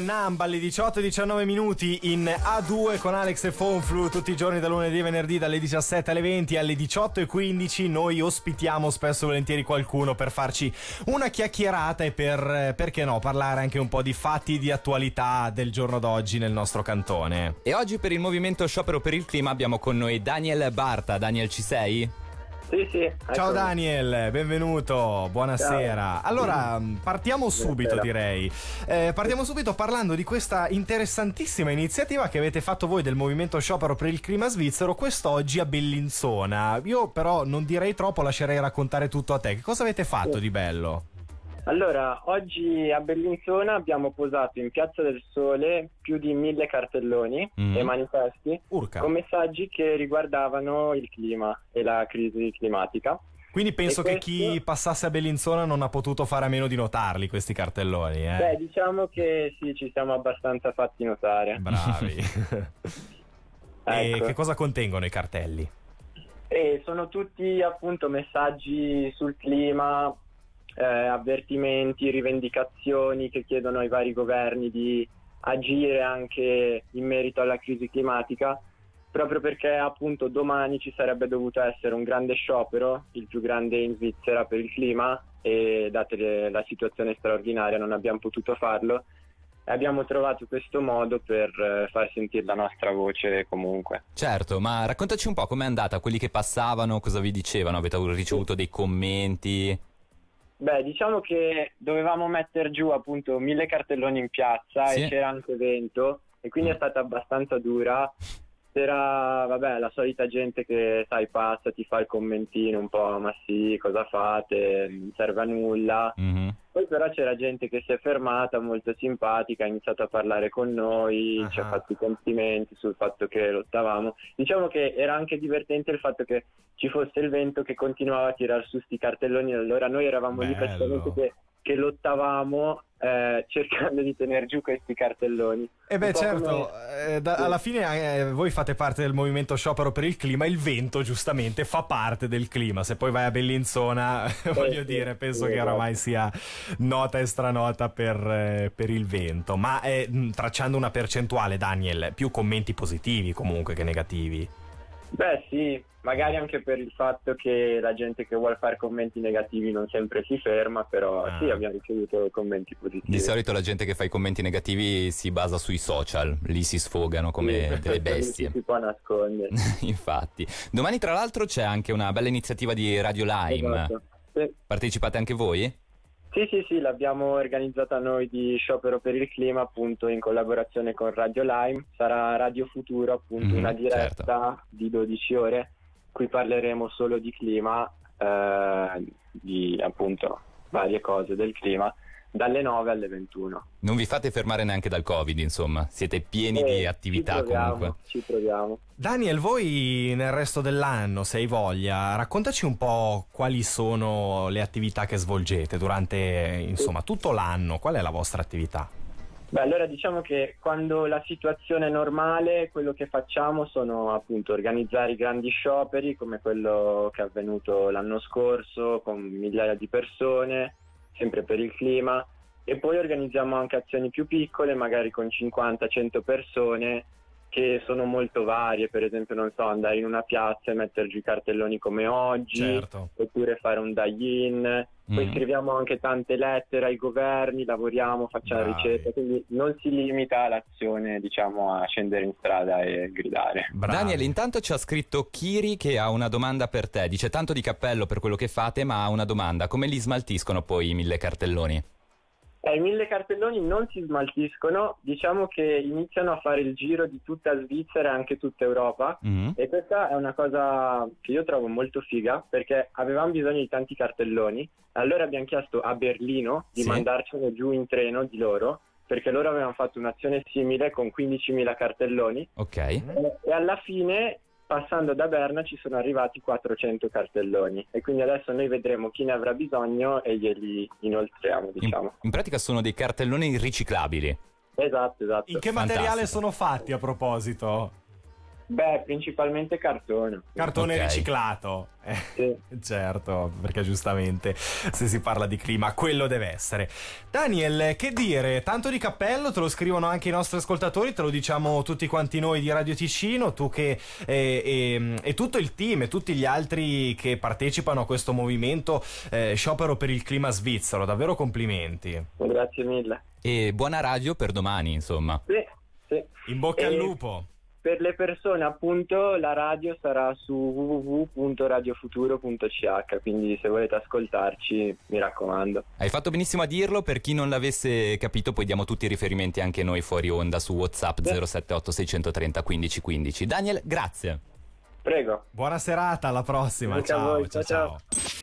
Namba alle 18 e 19 minuti in A2 con Alex e Fonflu tutti i giorni da lunedì e venerdì dalle 17 alle 20 alle 18 e 15 noi ospitiamo spesso e volentieri qualcuno per farci una chiacchierata e per, perché no, parlare anche un po' di fatti di attualità del giorno d'oggi nel nostro cantone. E oggi per il movimento Sciopero per il Clima abbiamo con noi Daniel Barta. Daniel ci sei? Sì, sì. Ecco. Ciao Daniel, benvenuto, buonasera. Ciao. Allora, partiamo subito Buonasera. direi. Eh, partiamo subito parlando di questa interessantissima iniziativa che avete fatto voi del Movimento Sciopero per il Clima Svizzero quest'oggi a Bellinzona. Io però non direi troppo, lascerei raccontare tutto a te. Che cosa avete fatto di bello? Allora, oggi a Bellinzona abbiamo posato in Piazza del Sole più di mille cartelloni Mm. e manifesti Urca. con messaggi che riguardavano il clima e la crisi climatica. Quindi penso E che questo- chi passasse a Bellinzona non ha potuto fare a meno di notarli questi cartelloni, eh. Beh, diciamo che sì, ci siamo abbastanza fatti notare. Bravi. e Ecco. che cosa contengono i cartelli? E sono tutti appunto messaggi sul clima, eh, avvertimenti, rivendicazioni che chiedono ai vari governi di agire anche in merito alla crisi climatica, proprio perché appunto domani ci sarebbe dovuto essere un grande sciopero, il più grande in Svizzera per il clima e date la situazione straordinaria non abbiamo potuto farlo abbiamo trovato questo modo per eh, far sentire la nostra voce comunque. Certo, ma raccontaci un po' com'è andata, quelli che passavano, cosa vi dicevano, avete ricevuto dei commenti? Beh, diciamo che dovevamo mettere giù appunto mille cartelloni in piazza Sì. e c'era anche vento e quindi Mm. è stata abbastanza dura. C'era, vabbè, la solita gente che, sai, passa, ti fa il commentino un po', ma sì, cosa fate, non serve a nulla. Mhm. Poi però c'era gente che si è fermata, molto simpatica, ha iniziato a parlare con noi, ci ha Ah. fatto i complimenti sul fatto che lottavamo. Diciamo che era anche divertente il fatto che ci fosse il vento che continuava a tirar su sti cartelloni, allora noi eravamo lì Bello. praticamente che, che lottavamo eh, cercando di tenere giù questi cartelloni. E beh, Un po' certo, come- eh, da- Sì. alla fine eh, voi fate parte del movimento sciopero per il clima, il vento giustamente fa parte del clima. Se poi vai a Bellinzona, voglio sì, dire, penso sì, che esatto. oramai sia nota e stranota per, eh, per il vento. Ma eh, tracciando una percentuale, Daniel, più commenti positivi comunque che negativi. Beh sì, magari anche per il fatto che la gente che vuole fare commenti negativi non sempre si ferma, però Ah. sì, abbiamo ricevuto commenti positivi. Di solito la gente che fa i commenti negativi si basa sui social, lì si sfogano come Sì, delle bestie. Si può nascondere. Infatti. Domani tra l'altro c'è anche una bella iniziativa di Radio Lime. Esatto. Sì. Partecipate anche voi? Sì, sì, sì, l'abbiamo organizzata noi di Sciopero per il Clima, appunto in collaborazione con Radio Lime. Sarà Radio Futuro, appunto, Mhm, una diretta certo. di 12 ore, qui parleremo solo di clima, eh, di appunto varie cose del clima, dalle 9 alle 21. Non vi fate fermare neanche dal Covid, insomma, siete pieni di Eh, attività ci proviamo, comunque. Ci proviamo. Daniel, voi nel resto dell'anno, se hai voglia, raccontaci un po' quali sono le attività che svolgete durante, insomma, tutto l'anno. Qual è la vostra attività? Beh, allora diciamo che quando la situazione è normale, quello che facciamo sono appunto organizzare i grandi scioperi come quello che è avvenuto l'anno scorso con migliaia di persone, sempre per il clima, e poi organizziamo anche azioni più piccole, magari con 50-100 persone che sono molto varie, per esempio non so, andare in una piazza e mettere giù i cartelloni come oggi, Certo. Oppure fare un die-in. Poi Mm. scriviamo anche tante lettere ai governi, lavoriamo, facciamo Bravi. ricette, quindi non si limita l'azione, diciamo, a scendere in strada e gridare. Bravi. Daniel, intanto ci ha scritto Kiri che ha una domanda per te. Dice tanto di cappello per quello che fate, ma ha una domanda. Come li smaltiscono poi i mille cartelloni? Eh, I mille cartelloni non si smaltiscono, diciamo che iniziano a fare il giro di tutta Svizzera e anche tutta Europa. Mhm. E questa è una cosa che io trovo molto figa perché avevamo bisogno di tanti cartelloni. Allora abbiamo chiesto a Berlino di Sì. mandarcene giù in treno di loro perché loro avevano fatto un'azione simile con 15.000 cartelloni Ok. e alla fine passando da Berna ci sono arrivati 400 cartelloni e quindi adesso noi vedremo chi ne avrà bisogno e glieli inoltriamo In, diciamo. in pratica sono dei cartelloni riciclabili. Esatto, esatto. In che Fantastico. materiale sono fatti a proposito? Beh, principalmente cartone. Cartone Ok. riciclato. Eh, Sì. certo, perché giustamente se si parla di clima, quello deve essere. Daniel, che dire? Tanto di cappello, te lo scrivono anche i nostri ascoltatori, te lo diciamo tutti quanti noi di Radio Ticino, tu che e, e- e tutto il team e tutti gli altri che partecipano a questo movimento eh, sciopero per il clima svizzero. Davvero complimenti. Grazie mille. E buona radio per domani, insomma. Sì, sì. In bocca al E- lupo. Per le persone, appunto, la radio sarà su www.radiofuturo.ch, quindi se volete ascoltarci, mi raccomando. Hai fatto benissimo a dirlo, per chi non l'avesse capito poi diamo tutti i riferimenti anche noi fuori onda su WhatsApp Sì. 078 630 1515. Daniel, grazie. Prego. Buona serata, alla prossima. Ciao, voi, ciao, ciao, ciao.